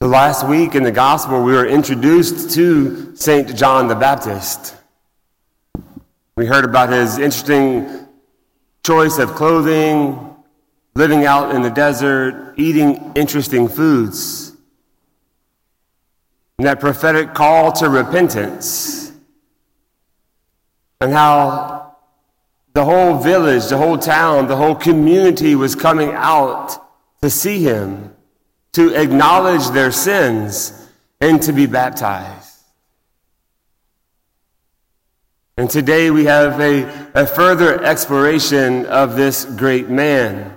So last week in the gospel, we were introduced to St. John the Baptist. We heard about his interesting choice of clothing, living out in the desert, eating interesting foods, and that prophetic call to repentance, and how the whole village, the whole town, the whole community was coming out to see him to acknowledge their sins and to be baptized. And today we have a, a further exploration of this great man.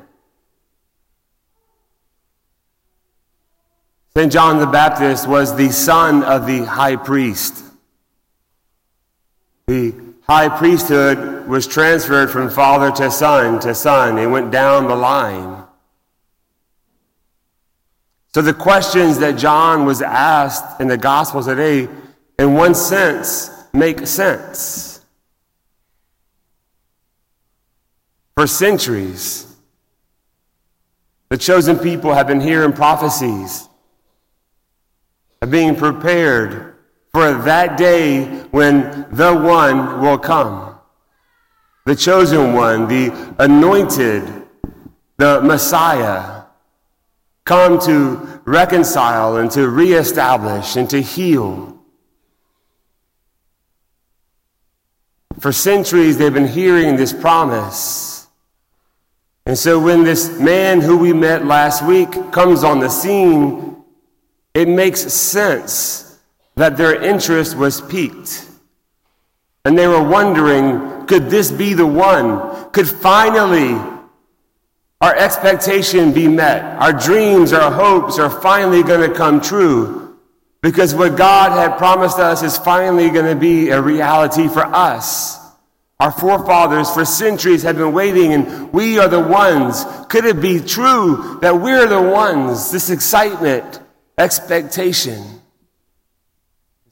St. John the Baptist was the son of the high priest. The high priesthood was transferred from father to son to son. It went down the line. So the questions that John was asked in the Gospels today, in one sense, make sense. For centuries, the chosen people have been hearing prophecies, of being prepared for that day when the one will come. The chosen one, the anointed, the Messiah come to reconcile and to reestablish and to heal. For centuries, they've been hearing this promise. And so when this man who we met last week comes on the scene, it makes sense that their interest was piqued. And they were wondering could this be the one? Could finally our expectation be met. Our dreams, our hopes are finally going to come true because what God had promised us is finally going to be a reality for us. Our forefathers for centuries have been waiting and we are the ones. Could it be true that we're the ones? This excitement, expectation.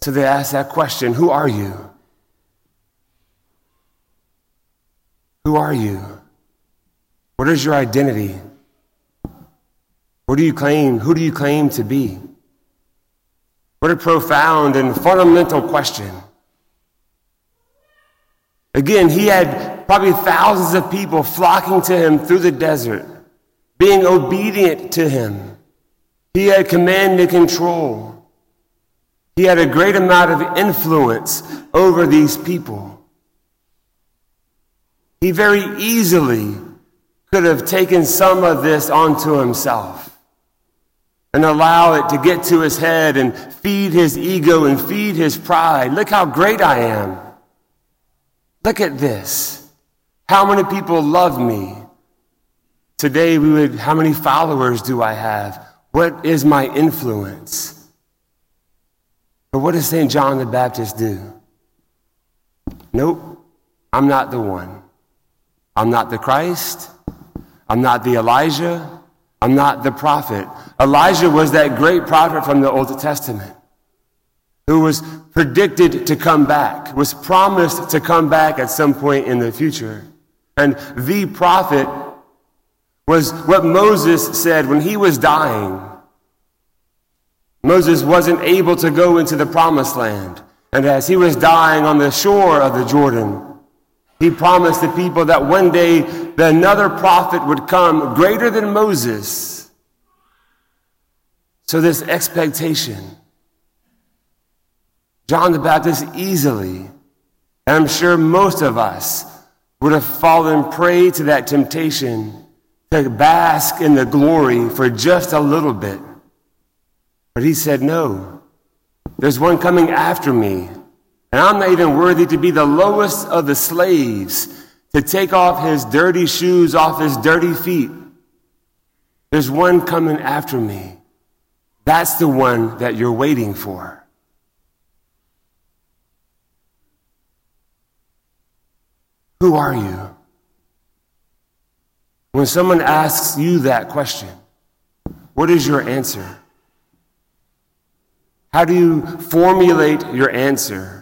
So they ask that question, who are you? Who are you? What is your identity? What do you claim? Who do you claim to be? What a profound and fundamental question. Again, he had probably thousands of people flocking to him through the desert, being obedient to him. He had command and control. He had a great amount of influence over these people. He very easily could have taken some of this onto himself and allow it to get to his head and feed his ego and feed his pride. Look how great I am. Look at this. How many people love me? Today we would, how many followers do I have? What is my influence? But what does St. John the Baptist do? Nope, I'm not the one. I'm not the Christ. I'm not the Elijah. I'm not the prophet. Elijah was that great prophet from the Old Testament who was predicted to come back, was promised to come back at some point in the future. And the prophet was what Moses said when he was dying. Moses wasn't able to go into the promised land. And as he was dying on the shore of the Jordan, he promised the people that one day that another prophet would come greater than Moses. So, this expectation, John the Baptist easily, and I'm sure most of us, would have fallen prey to that temptation to bask in the glory for just a little bit. But he said, No, there's one coming after me and I'm not even worthy to be the lowest of the slaves, to take off his dirty shoes off his dirty feet. There's one coming after me. That's the one that you're waiting for. Who are you? When someone asks you that question, what is your answer? How do you formulate your answer?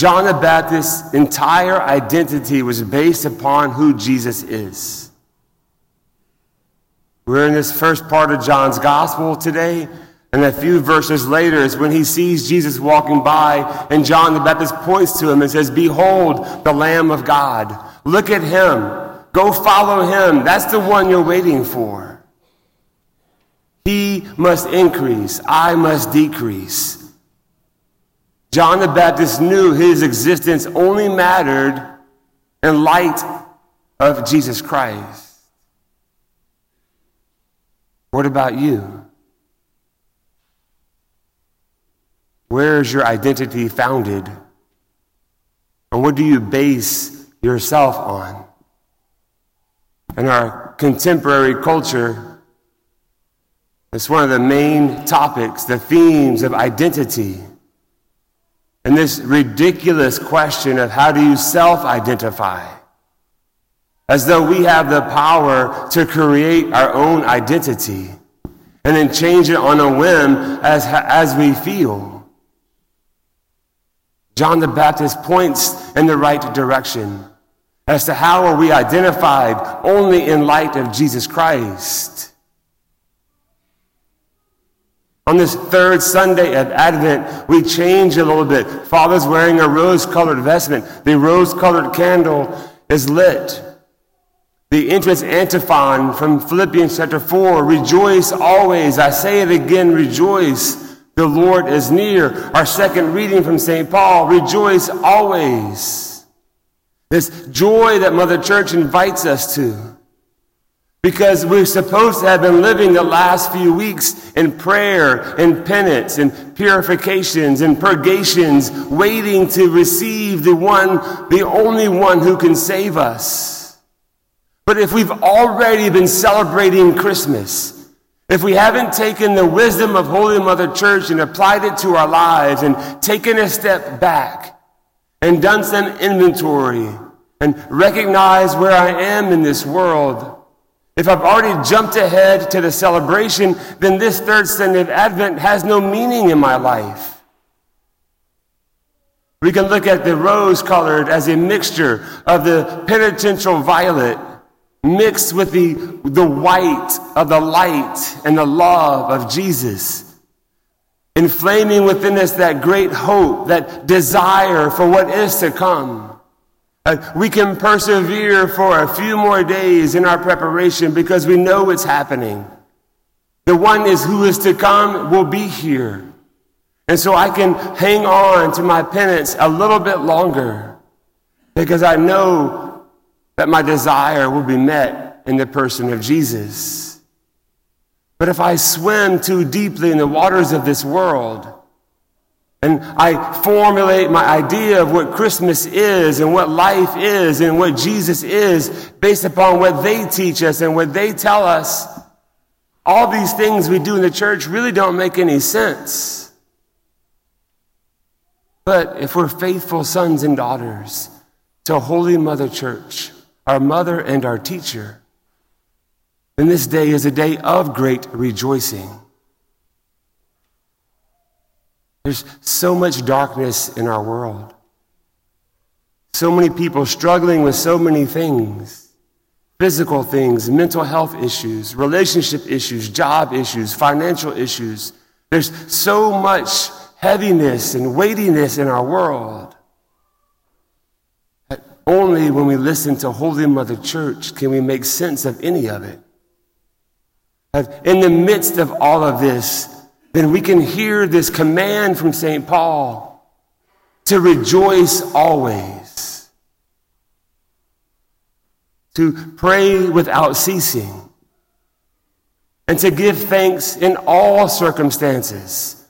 John the Baptist's entire identity was based upon who Jesus is. We're in this first part of John's gospel today, and a few verses later is when he sees Jesus walking by, and John the Baptist points to him and says, Behold, the Lamb of God. Look at him. Go follow him. That's the one you're waiting for. He must increase, I must decrease. John the Baptist knew his existence only mattered in light of Jesus Christ. What about you? Where is your identity founded? And what do you base yourself on? In our contemporary culture, it's one of the main topics, the themes of identity. And this ridiculous question of how do you self identify? As though we have the power to create our own identity and then change it on a whim as, as we feel. John the Baptist points in the right direction as to how are we identified only in light of Jesus Christ. On this third Sunday of Advent, we change a little bit. Father's wearing a rose colored vestment. The rose colored candle is lit. The entrance antiphon from Philippians chapter 4 Rejoice always. I say it again, rejoice. The Lord is near. Our second reading from St. Paul, rejoice always. This joy that Mother Church invites us to. Because we're supposed to have been living the last few weeks in prayer, in penance, in purifications, in purgations, waiting to receive the one, the only one who can save us. But if we've already been celebrating Christmas, if we haven't taken the wisdom of Holy Mother Church and applied it to our lives and taken a step back and done some inventory and recognized where I am in this world, if I've already jumped ahead to the celebration, then this third Sunday of Advent has no meaning in my life. We can look at the rose colored as a mixture of the penitential violet mixed with the, the white of the light and the love of Jesus, inflaming within us that great hope, that desire for what is to come. Uh, we can persevere for a few more days in our preparation because we know it's happening. The one is who is to come will be here. And so I can hang on to my penance a little bit longer because I know that my desire will be met in the person of Jesus. But if I swim too deeply in the waters of this world, and I formulate my idea of what Christmas is and what life is and what Jesus is based upon what they teach us and what they tell us. All these things we do in the church really don't make any sense. But if we're faithful sons and daughters to Holy Mother Church, our mother and our teacher. And this day is a day of great rejoicing. There's so much darkness in our world. So many people struggling with so many things physical things, mental health issues, relationship issues, job issues, financial issues. There's so much heaviness and weightiness in our world. that Only when we listen to Holy Mother Church can we make sense of any of it. In the midst of all of this, then we can hear this command from St. Paul to rejoice always, to pray without ceasing, and to give thanks in all circumstances,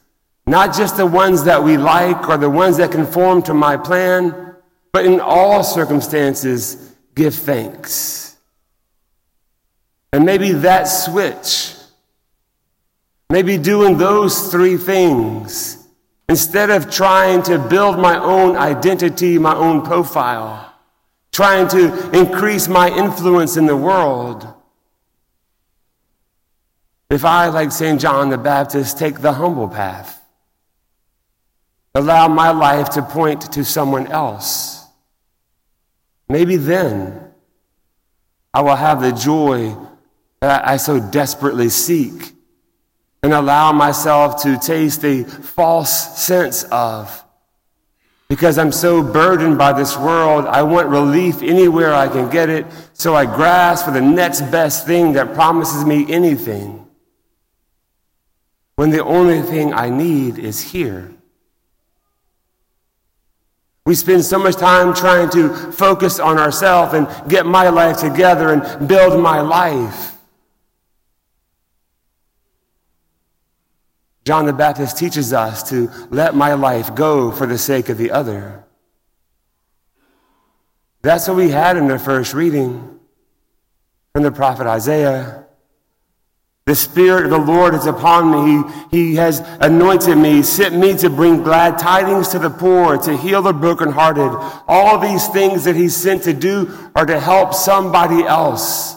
not just the ones that we like or the ones that conform to my plan but in all circumstances, give thanks. And maybe that switch, maybe doing those three things, instead of trying to build my own identity, my own profile, trying to increase my influence in the world. If I, like St. John the Baptist, take the humble path, allow my life to point to someone else Maybe then I will have the joy that I so desperately seek and allow myself to taste a false sense of. Because I'm so burdened by this world, I want relief anywhere I can get it, so I grasp for the next best thing that promises me anything. When the only thing I need is here. We spend so much time trying to focus on ourselves and get my life together and build my life. John the Baptist teaches us to let my life go for the sake of the other. That's what we had in the first reading from the prophet Isaiah. The Spirit of the Lord is upon me. He, he has anointed me, sent me to bring glad tidings to the poor, to heal the brokenhearted. All these things that He's sent to do are to help somebody else.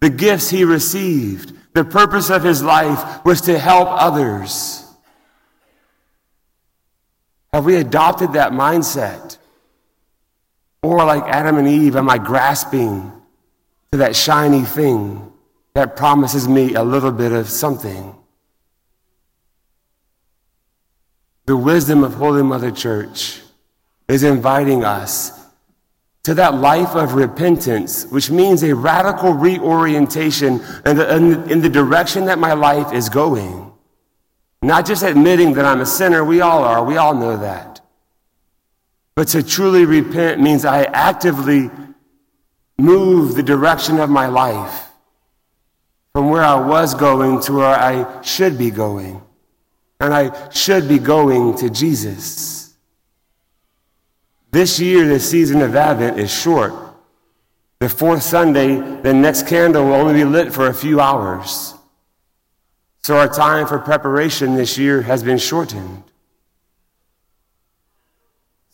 The gifts He received the purpose of his life was to help others. Have we adopted that mindset? Or, like Adam and Eve, am I grasping to that shiny thing that promises me a little bit of something? The wisdom of Holy Mother Church is inviting us to that life of repentance, which means a radical reorientation in the, in, the, direction that my life is going. Not just admitting that I'm a sinner, we all are, we all know that. But to truly repent means I actively move the direction of my life from where I was going to where I should be going. And I should be going to Jesus. This year, the season of Advent is short. The fourth Sunday, the next candle will only be lit for a few hours. So our time for preparation this year has been shortened.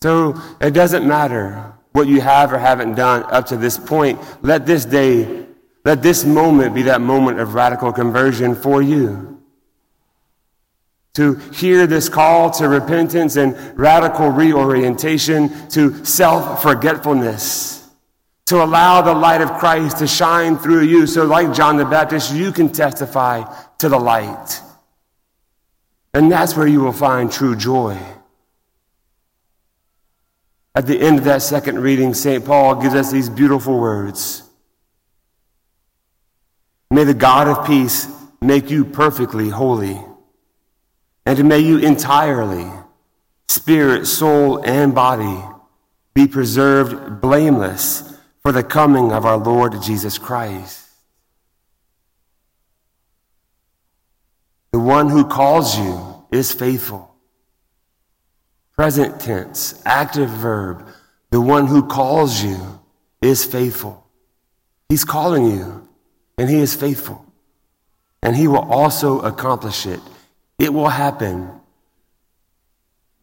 So it doesn't matter what you have or haven't done up to this point. Let this day, let this moment be that moment of radical conversion for you to hear this call to repentance and radical reorientation, to self forgetfulness, to allow the light of Christ to shine through you. So, like John the Baptist, you can testify to the light. And that's where you will find true joy. At the end of that second reading, St. Paul gives us these beautiful words May the God of peace make you perfectly holy and may you entirely, spirit, soul, and body, be preserved blameless for the coming of our Lord Jesus Christ. The one who calls you is faithful. Present tense, active verb. The one who calls you is faithful. He's calling you, and he is faithful. And he will also accomplish it. It will happen.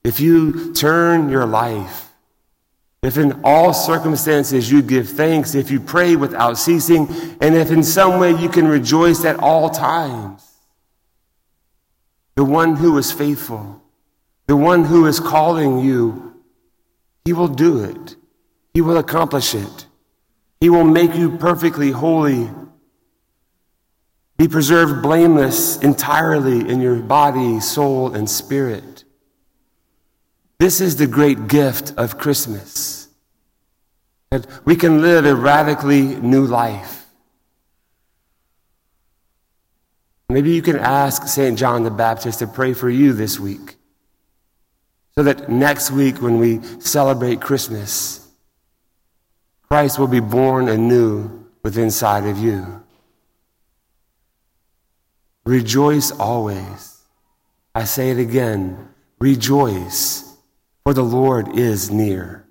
If you turn your life, if in all circumstances you give thanks, if you pray without ceasing, and if in some way you can rejoice at all times, the one who is faithful, the one who is calling you, he will do it. He will accomplish it. He will make you perfectly holy be preserved blameless entirely in your body, soul, and spirit. This is the great gift of Christmas. That we can live a radically new life. Maybe you can ask St. John the Baptist to pray for you this week. So that next week, when we celebrate Christmas, Christ will be born anew within inside of you. Rejoice always. I say it again rejoice, for the Lord is near.